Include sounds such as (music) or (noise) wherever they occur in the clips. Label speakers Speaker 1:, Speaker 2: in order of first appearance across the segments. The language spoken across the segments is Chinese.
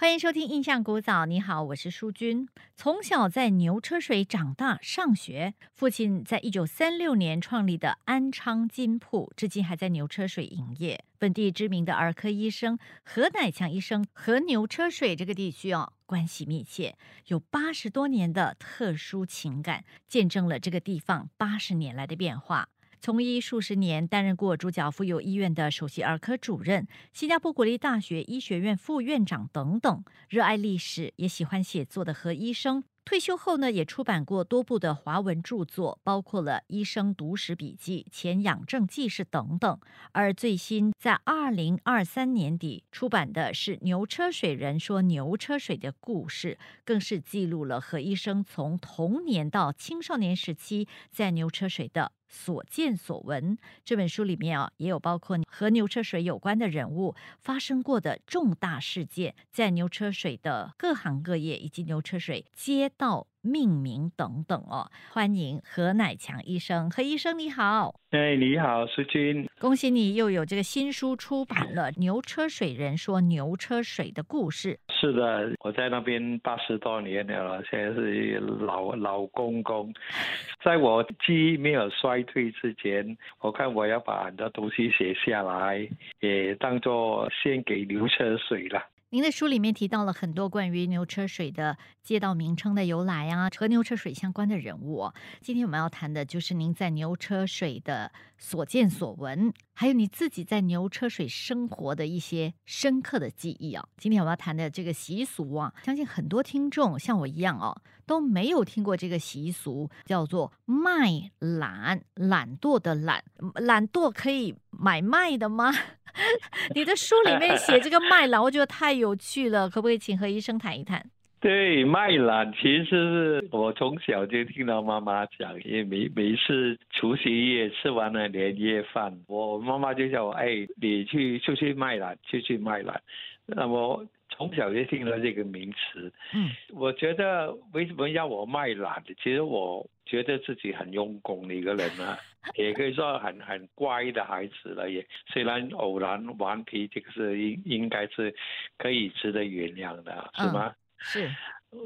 Speaker 1: 欢迎收听《印象古早》。你好，我是淑君。从小在牛车水长大上学，父亲在一九三六年创立的安昌金铺，至今还在牛车水营业。本地知名的儿科医生何乃强医生和牛车水这个地区哦关系密切，有八十多年的特殊情感，见证了这个地方八十年来的变化。从医数十年，担任过主角妇幼医院的首席儿科主任、新加坡国立大学医学院副院长等等。热爱历史，也喜欢写作的何医生，退休后呢，也出版过多部的华文著作，包括了《医生读史笔记》《前养正记事》等等。而最新在二零二三年底出版的是《牛车水人说牛车水的故事》，更是记录了何医生从童年到青少年时期在牛车水的。所见所闻这本书里面啊，也有包括和牛车水有关的人物发生过的重大事件，在牛车水的各行各业以及牛车水街道。命名等等哦，欢迎何乃强医生。何医生你好，
Speaker 2: 哎，你好，淑君，
Speaker 1: 恭喜你又有这个新书出版了 (laughs)《牛车水人说牛车水的故事》。
Speaker 2: 是的，我在那边八十多年了，现在是老老公公。(laughs) 在我记忆没有衰退之前，我看我要把很多东西写下来，也当做献给牛车水了。
Speaker 1: 您的书里面提到了很多关于牛车水的街道名称的由来啊，和牛车水相关的人物。今天我们要谈的就是您在牛车水的所见所闻，还有你自己在牛车水生活的一些深刻的记忆啊。今天我们要谈的这个习俗啊，相信很多听众像我一样哦，都没有听过这个习俗，叫做卖懒，懒惰的懒，懒惰可以买卖的吗？(laughs) 你的书里面写这个卖懒，我觉得太有趣了，可不可以请何医生谈一谈？
Speaker 2: 对，卖懒其实是我从小就听到妈妈讲，因为每每次除夕夜吃完了年夜饭，我妈妈就叫我哎，你去出去卖懒，出去卖懒。那么从小就听到这个名词，嗯，我觉得为什么要我卖懒？其实我觉得自己很用功的一个人啊，(laughs) 也可以说很很乖的孩子了。也虽然偶然顽皮，这个是应应该是可以值得原谅的，是吗？
Speaker 1: 是。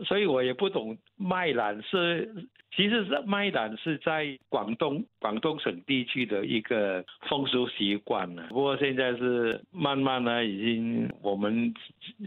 Speaker 2: 所以我也不懂卖懒是，其实是卖懒是在广东广东省地区的一个风俗习惯呢。不过现在是慢慢呢，已经我们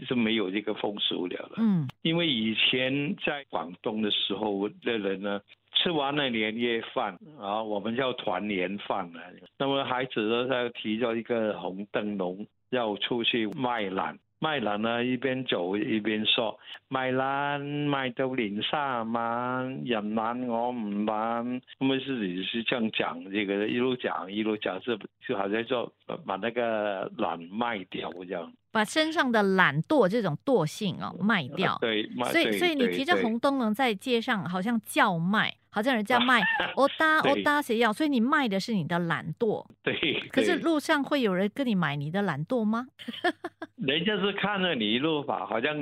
Speaker 2: 是没有这个风俗了了。嗯，因为以前在广东的时候的人呢，吃完了年夜饭啊，我们叫团年饭了。那么孩子呢，他提着一个红灯笼要出去卖懒。卖懒呢，一边走一边说卖懒卖到零三晚，人懒我唔懒，咁啊是是这样讲，这个一路讲一路讲，是就好像说把那个懒卖掉这样，
Speaker 1: 把身上的懒惰这种惰性哦卖掉。
Speaker 2: 对，
Speaker 1: 所以所以你提着红灯笼在街上，好像叫卖。好像人家卖我搭我搭谁要，所以你卖的是你的懒惰。
Speaker 2: 对。
Speaker 1: 可是路上会有人跟你买你的懒惰吗？(laughs)
Speaker 2: 人家是看着你一路吧，好像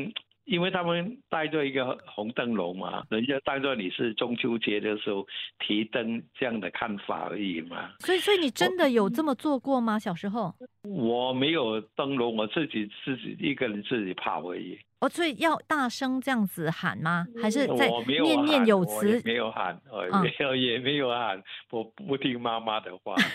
Speaker 2: 因为他们带着一个红灯笼嘛，人家当做你是中秋节的时候提灯这样的看法而已嘛。
Speaker 1: 所以，所以你真的有这么做过吗？小时候？
Speaker 2: 我没有灯笼，我自己自己一个人自己跑而已。
Speaker 1: 哦，所以要大声这样子喊吗？还是在念念有词？
Speaker 2: 没有喊，没有也没有喊，我不听妈妈的话。(laughs)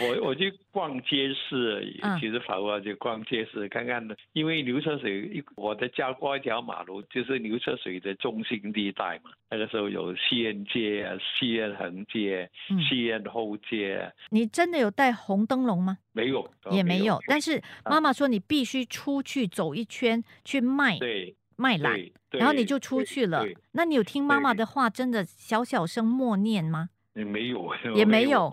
Speaker 2: 我我去逛街市而已，其实跑过去逛街市看看的，因为牛车水一我的家过一条马路，就是牛车水的中心地带嘛。那个时候有西苑街啊、西苑横街、西苑后街。
Speaker 1: 你真的有带红灯笼吗？
Speaker 2: 没有，
Speaker 1: 也没有。但是妈妈说你必须出去走一圈去卖，
Speaker 2: 对，
Speaker 1: 卖懒，然后你就出去了。那你有听妈妈的话，真的小小声默念吗？
Speaker 2: 也没有，
Speaker 1: 也 (laughs) 没有，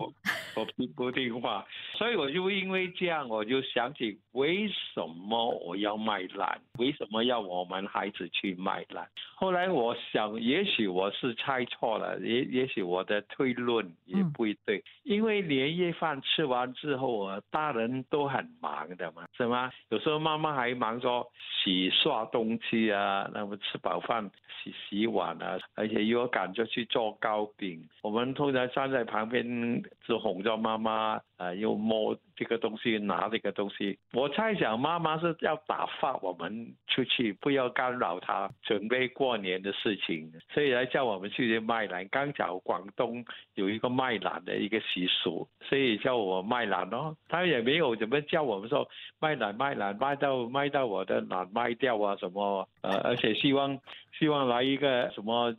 Speaker 2: 我不不听话，所以我就因为这样，我就想起为什么我要卖懒，为什么要我们孩子去卖懒？后来我想，也许我是猜错了，也也许我的推论也不对，因为年夜饭吃完之后啊，大人都很忙的嘛，是吗？有时候妈妈还忙着洗刷东西啊，那么吃饱饭洗洗碗啊，而且又要赶着去做糕饼，我们通。在站在旁边就哄着妈妈，呃，又摸这个东西，拿这个东西。我猜想妈妈是要打发我们出去，不要干扰她准备过年的事情，所以来叫我们去卖兰。刚巧广东有一个卖兰的一个习俗，所以叫我卖兰哦。他也没有怎么叫我们说卖兰卖兰卖到卖到我的兰卖掉啊什么，呃，而且希望希望来一个什么。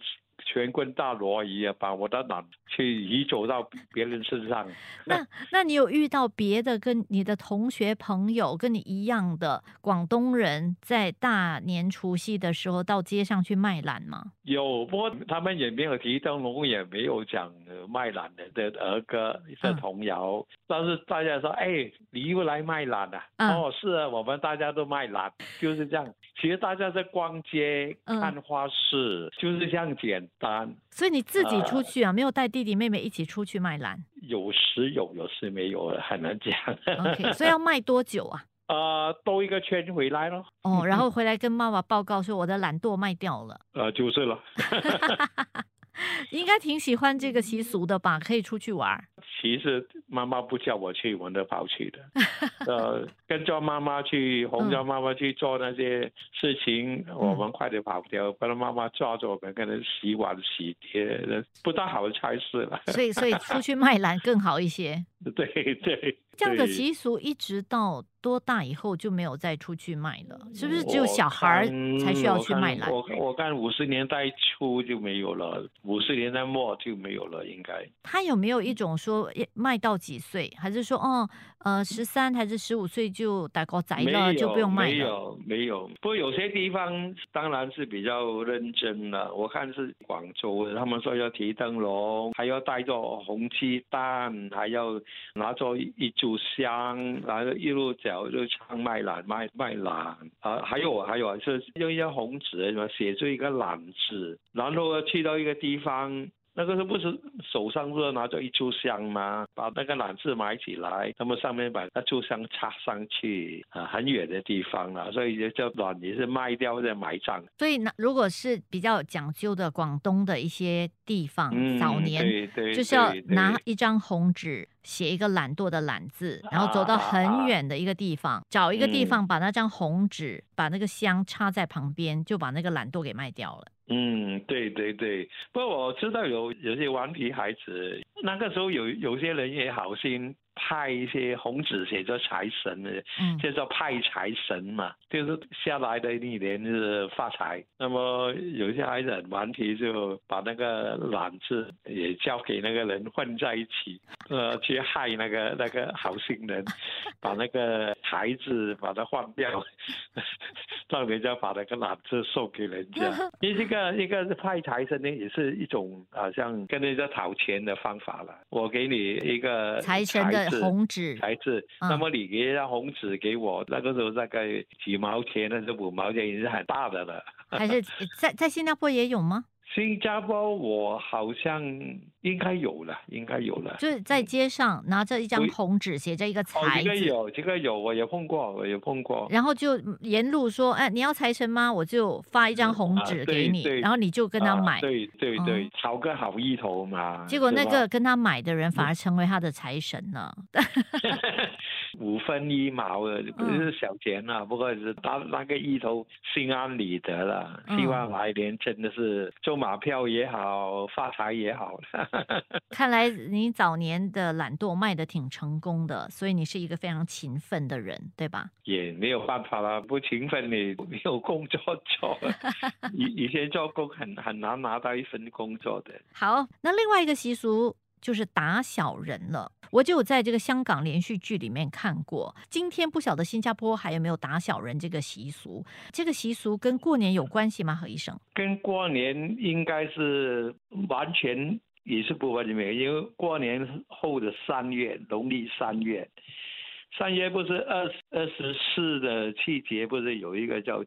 Speaker 2: 乾坤大挪移啊，把我的懒去移走到别人身上。
Speaker 1: 那那你有遇到别的跟你的同学朋友跟你一样的广东人，在大年除夕的时候到街上去卖懒吗？
Speaker 2: 有，不过他们也没有提灯笼，也没有讲卖懒的的儿歌、的童谣。但是大家说，哎，你又来卖懒啊？哦，是啊，我们大家都卖懒，就是这样。其实大家在逛街、看花市，就是这样简单。
Speaker 1: 所以你自己出去啊，没有带弟弟妹妹一起出去卖兰？
Speaker 2: 有时有，有时没有，很难讲。
Speaker 1: OK，(laughs) 所以要卖多久啊？
Speaker 2: 呃，兜一个圈回来咯。
Speaker 1: 哦，然后回来跟妈妈报告说我的懒惰卖掉了。(laughs)
Speaker 2: 呃，就是了。(laughs)
Speaker 1: 应该挺喜欢这个习俗的吧？可以出去玩。
Speaker 2: 其实妈妈不叫我去，我都跑去的。(laughs) 呃，跟着妈妈去，哄着妈妈去做那些事情，我们快点跑掉，不然妈妈抓着我们，可能洗碗洗碟，不大好的差事了。
Speaker 1: 所以，所以出去卖蓝更好一些。
Speaker 2: 对对。
Speaker 1: 这样的习俗一直到多大以后就没有再出去卖了？是不是只有小孩才需要去卖蓝？
Speaker 2: 我我看五十年代初就没有了，五十年代末就没有了，应该。
Speaker 1: 他有没有一种说卖到几岁，还是说哦呃十三还是十五岁就打高仔了就不用卖了？
Speaker 2: 没有没有，不过有些地方当然是比较认真了。我看是广州，他们说要提灯笼，还要带着红鸡蛋，还要拿着一。炷香，拿着一路走就唱卖懒卖卖懒啊，还有还有是用一张红纸什么写出一个懒字，然后去到一个地方。那个是不是手上不是拿着一炷香吗？把那个篮子埋起来，那么上面把那炷香插上去啊，很远的地方了，所以就叫卵也是卖掉或者埋葬。
Speaker 1: 所以那如果是比较讲究的广东的一些地方，早年就是要拿一张红纸写一个懒惰的懒字，然后走到很远的一个地方，找一个地方把那张红纸把那个香插在旁边，就把那个懒惰给卖掉了。
Speaker 2: 嗯，对对对，不过我知道有有些顽皮孩子，那个时候有有些人也好心。派一些红纸写着财神的，叫做派财神嘛，就是下来的一年是发财。那么有些孩子很顽皮，就把那个懒字也交给那个人混在一起，呃，去害那个那个好心人，(laughs) 把那个财字把它换掉，(laughs) 让人家把那个懒字送给人家。因为这个一个是派财神呢，也是一种好像跟人家讨钱的方法了。我给你一个
Speaker 1: 财神的。红纸，
Speaker 2: 孩子，那么你给一张红纸给我，那个时候大概几毛钱，那是五毛钱，已经是很大的了。
Speaker 1: 还是在在新加坡也有吗？
Speaker 2: 新加坡我好像应该有了，应该有了。
Speaker 1: 就是在街上拿着一张红纸，写着一个财
Speaker 2: 字。这个有，这个有，我也碰过，我也碰过。
Speaker 1: 然后就沿路说：“哎，你要财神吗？我就发一张红纸给你。”然后你就跟他买。
Speaker 2: 对对对，讨个好意头嘛。
Speaker 1: 结果那个跟他买的人反而成为他的财神了。(laughs)
Speaker 2: 五分一毛的不是小钱啊，不过是他那个意头心安理得了，希望来年真的是中马票也好，发财也好。(laughs)
Speaker 1: 看来你早年的懒惰卖的挺成功的，所以你是一个非常勤奋的人，对吧？
Speaker 2: 也没有办法啦，不勤奋你没有工作做。(laughs) 以以前做工很很难拿到一份工作的。
Speaker 1: 好，那另外一个习俗。就是打小人了，我就在这个香港连续剧里面看过。今天不晓得新加坡还有没有打小人这个习俗？这个习俗跟过年有关系吗？何医生？
Speaker 2: 跟过年应该是完全也是不完全没有，因为过年后的三月，农历三月，三月不是二二十四的季节，不是有一个叫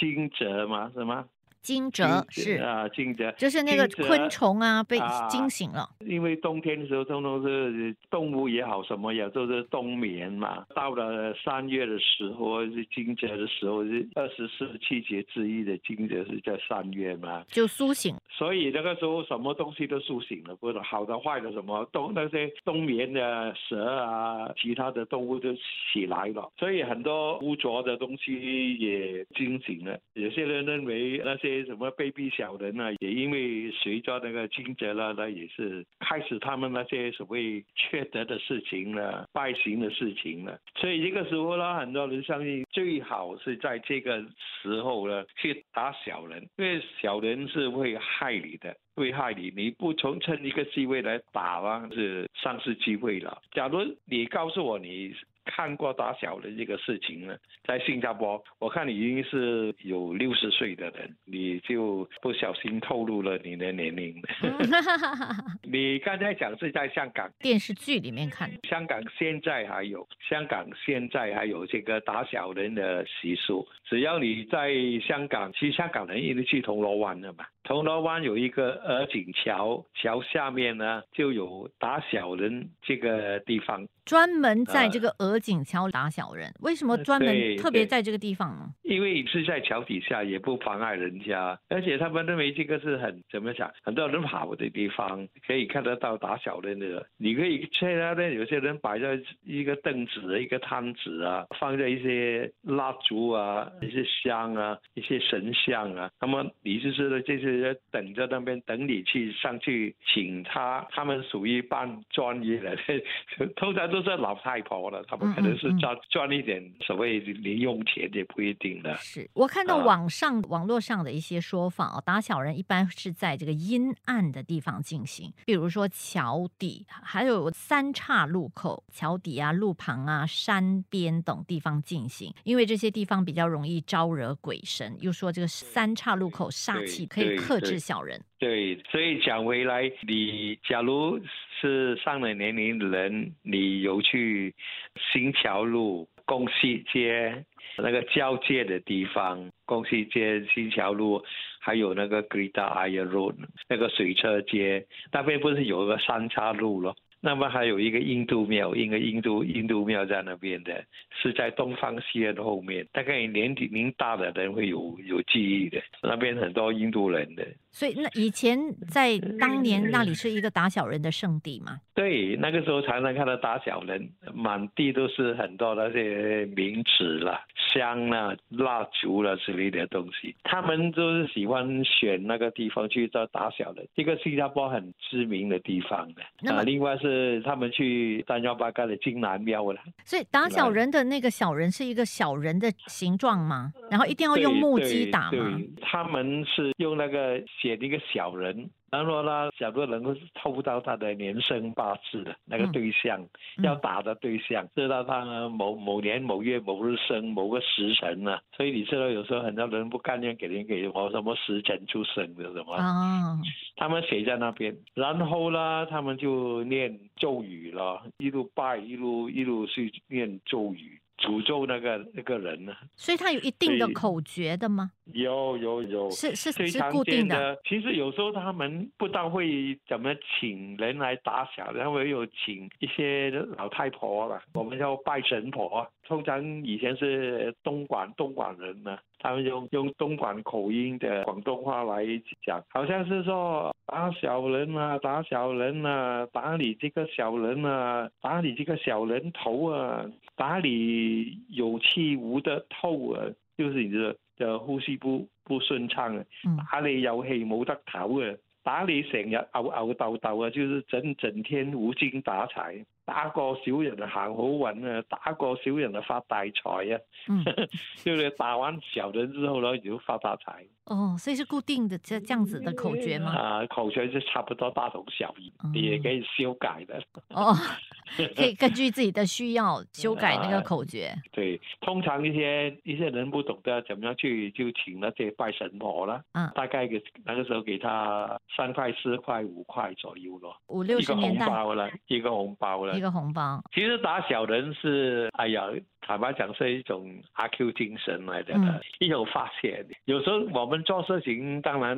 Speaker 2: 惊蛰吗？是吗？
Speaker 1: 惊蛰是
Speaker 2: 啊，惊蛰
Speaker 1: 就是那个昆虫啊被惊醒了。
Speaker 2: 因为冬天的时候，通通是动物也好，什么也都是冬眠嘛。到了三月的时候是惊蛰的时候，是二十四季节之一的惊蛰是在三月嘛，
Speaker 1: 就苏醒。
Speaker 2: 所以那个时候什么东西都苏醒了，不是好的坏的什么冬那些冬眠的蛇啊，其他的动物都起来了，所以很多污浊的东西也惊醒了。有些人认为那些什么卑鄙小人呢，也因为随着那个惊蛰了，那也是开始他们那些所谓缺德的事情了、败行的事情了。所以这个时候呢，很多人相信最好是在这个时候呢去打小人，因为小人是会害你的。会害你，你不从趁一个机会来打啊，是丧失机会了。假如你告诉我你。看过打小的这个事情呢，在新加坡，我看你已经是有六十岁的人，你就不小心透露了你的年龄。(laughs) 你刚才讲是在香港
Speaker 1: 电视剧里面看，
Speaker 2: 香港现在还有，香港现在还有这个打小人的习俗。只要你在香港，其实香港人一直去铜锣湾的嘛，铜锣湾有一个鹅颈桥，桥下面呢就有打小人这个地方。
Speaker 1: 专门在这个鹅颈桥打小人，为什么专门特别在这个地方呢？
Speaker 2: 因为是在桥底下，也不妨碍人家，而且他们认为这个是很怎么讲，很多人跑的地方，可以看得到打小人的。你可以在那边，有些人摆在一个凳子、一个摊子啊，放在一些蜡烛啊、一些香啊、一些神像啊。那么你就是这些人等着那边等你去上去请他，他们属于半专业的，(laughs) 通常。都是老太婆了，他们可能是赚赚一点所谓零用钱也不一定的。
Speaker 1: 是我看到网上网络上的一些说法哦，打小人一般是在这个阴暗的地方进行，比如说桥底，还有三岔路口、桥底啊、路旁啊、山边等地方进行，因为这些地方比较容易招惹鬼神。又说这个三岔路口煞气可以克制小人。
Speaker 2: 对，所以讲回来，你假如是上了年龄的人，你有去新桥路、公西街那个交界的地方，公西街、新桥路，还有那个 Greta Iron Road 那个水车街那边，不是有个三岔路咯？那么还有一个印度庙，一个印度印度庙在那边的，是在东方西院的后面。大概年纪龄大的人会有有记忆的，那边很多印度人的。
Speaker 1: 所以那以前在当年那里是一个打小人的圣地嘛？
Speaker 2: 对，那个时候常常看到打小人，满地都是很多那些名纸啦、香啦、蜡烛啦之类的东西。他们就是喜欢选那个地方去做打小人，一个新加坡很知名的地方的。啊，另外是他们去三幺八盖的金南庙了。
Speaker 1: 所以打小人的那个小人是一个小人的形状吗？然后一定要用木屐打吗？
Speaker 2: 他们是用那个。写一个小人，然后呢，小多能够透到他的年生八字的那个对象，要打的对象，知道他呢某某年某月某日生某个时辰呢。所以你知道，有时候很多人不甘愿给人给我什么时辰出生的什么，他们写在那边，然后呢，他们就念咒语了，一路拜，一路一路去念咒语。诅咒那个那个人呢？
Speaker 1: 所以他有一定的口诀的吗？
Speaker 2: 有有有，
Speaker 1: 是是是固定的。
Speaker 2: 其实有时候他们不但会怎么请人来打小，然后有请一些老太婆了，我们叫拜神婆。通常以前是东莞东莞人呢，他们用用东莞口音的广东话来讲，好像是说打小人啊，打小人啊，打你这个小人啊，打你这个小人头啊，打你有气无得透啊，就是你的的呼吸不不顺畅啊，打你有气冇得透啊，打你成日吽吽豆豆啊，就是整整天无精打采。打個小人啊行好運啊，打個小人啊發大財啊，(laughs) 就你打完小人之後呢，就發大財。
Speaker 1: 哦，所以是固定的這這樣子的口訣嗎？
Speaker 2: 啊，口訣就差不多大同小異，你也可以修改的。
Speaker 1: 哦，(laughs) 可以根据自己的需要修改那个口诀。
Speaker 2: 对，通常一些一些人不懂得怎么样去，就请那些拜神婆啦。嗯，大概给那个时候给他三块、四块、五块左右咯。
Speaker 1: 五六十年代。
Speaker 2: 一个红包了，一个红包了。
Speaker 1: 一个红包，
Speaker 2: 其实打小人是，哎呀，坦白讲是一种阿 Q 精神来的，
Speaker 1: 嗯
Speaker 2: 一种发泄。有时候我们做事情，当然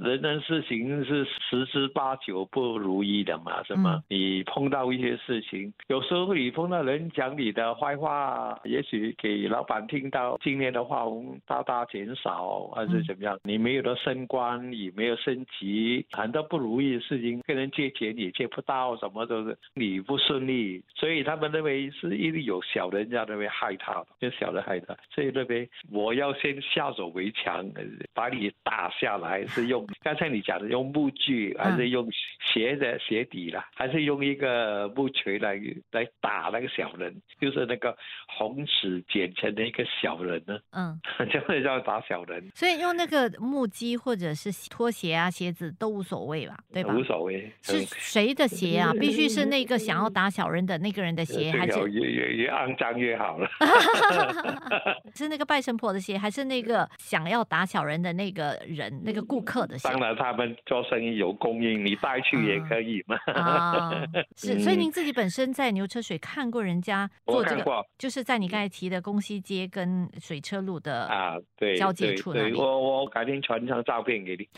Speaker 2: 人人事情是十之八九不如意的嘛，是吗？
Speaker 1: 嗯
Speaker 2: 你碰到一些事情，有时候你碰到人讲你的坏话，也许给老板听到，今年的话红大大减少，还是怎么样？你没有了升官，也没有升级，很多不如意的事情，跟人借钱也借不到，什么都是你不顺利，所以他们认为是因为有小人家认为害他，就小人害他，所以认为我要先下手为强，呃把你打下来，是用 (laughs) 刚才你讲的用木锯，还是用鞋的鞋底啦，还是用一个木锤来来打那个小人，就是那个红纸剪成的一个小人呢，
Speaker 1: 嗯，(laughs)
Speaker 2: 就是叫打小人，
Speaker 1: 所以用那个木屐或者是拖鞋啊、鞋子都无所谓吧，对吧？
Speaker 2: 无所谓。
Speaker 1: 是谁的鞋啊？(laughs) 必须是那个想要打小人的那个人的鞋，还是
Speaker 2: 越越越肮脏越好了。(laughs) (laughs)
Speaker 1: 是那个拜神婆的鞋，还是那个想要打小人的那个人、那个顾客的鞋？
Speaker 2: 当然，他们做生意有供应，你带去也可以嘛。
Speaker 1: 啊，(laughs) 是，所以
Speaker 2: 嗯
Speaker 1: 您自己本身在牛车水看过人家做这个，就是在你刚才提的公西街跟水车路的，
Speaker 2: 啊，对，
Speaker 1: 交界处那里
Speaker 2: 我我改天传张照片给你，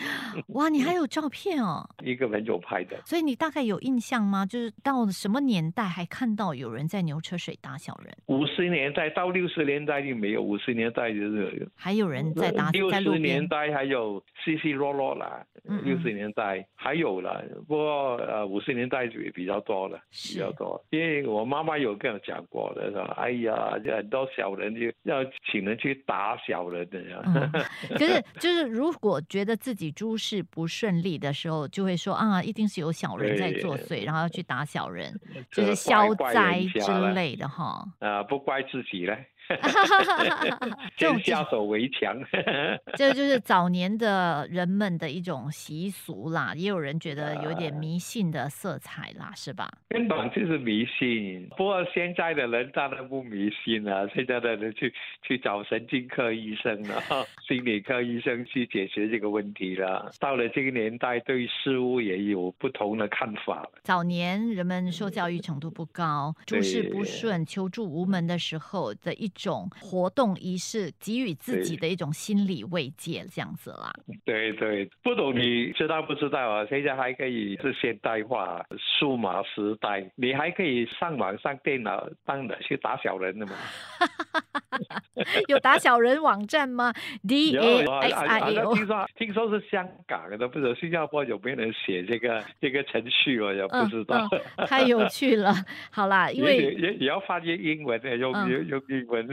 Speaker 1: 哇，你还有照片哦，
Speaker 2: 一个朋友拍的。
Speaker 1: 所以你大概有印象吗？就是到什么年代还看到有人在牛车水打小人，
Speaker 2: 五十年代到六十年代就没有，五十年代就是
Speaker 1: 还有人在打
Speaker 2: 六十年，代还有稀稀落落啦
Speaker 1: 嗯嗯，
Speaker 2: 六十年代还有了，不过呃五十年代就比较多了，比较多。因为我妈妈有跟我讲过的，说哎呀，这很多小人就要请人去打小人的呀。
Speaker 1: 嗯，(laughs) 可是就是如果觉得自己诸事不顺利的时候，就会说啊，一定是有小人在作祟，然后要去打小人，就是消灾之类的哈。
Speaker 2: 啊，不爱自己
Speaker 1: 呢。(laughs)
Speaker 2: 先下手为强。(laughs)
Speaker 1: 这就是早年的人们的一种习俗啦，也有人觉得有点
Speaker 2: 啊
Speaker 1: 迷信的色彩啦，是吧？
Speaker 2: 根本就是迷信。不过现在的人当然不迷信了，现在的人去去找神经科医生了，(laughs) 心理科医生去解决这个问题了。到了这个年代，对事物也有不同的看法了。
Speaker 1: 早年人们受教育程度不高，诸事不顺、求助无门的时候的一种活动仪式，给予自己的一种心理慰藉，这样子啦。(laughs)
Speaker 2: 对对，不懂你知道不知道啊？现在还可以是现代化、数码时代，你还可以上网、上电脑，当然去打小人的嘛。(laughs)
Speaker 1: 有打小人网站吗？D
Speaker 2: 有
Speaker 1: A
Speaker 2: 啊
Speaker 1: X
Speaker 2: 好
Speaker 1: I O
Speaker 2: 听说听说是香港的，不知道新加坡有没有人写这个这个程序，我也不知道。
Speaker 1: 嗯，太有趣了。好啦，因为
Speaker 2: 也也也要翻译英文的，用用英文，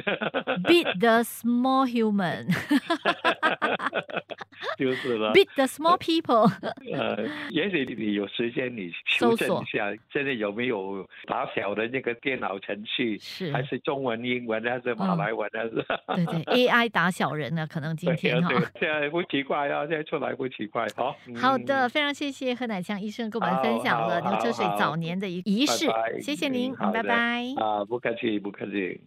Speaker 1: beat the small human, (laughs)
Speaker 2: 就是了。
Speaker 1: beat the small people。
Speaker 2: 呃，也许你有时间你
Speaker 1: 搜索
Speaker 2: 修正一下，现在有没有打小的那个电脑程序，
Speaker 1: 是，
Speaker 2: 还是中文、英文，还是马来文，还是？
Speaker 1: 对对，AI 打小人呢，可能今天哈。
Speaker 2: 对，现在不奇怪啊，现在出来不奇怪。好，
Speaker 1: 好的，
Speaker 2: 嗯，
Speaker 1: 非常谢谢贺乃强医生跟我们分享了
Speaker 2: 好
Speaker 1: 牛车水早年的仪仪式
Speaker 2: 拜拜，
Speaker 1: 谢谢您拜拜。
Speaker 2: 啊，不客气，不客气。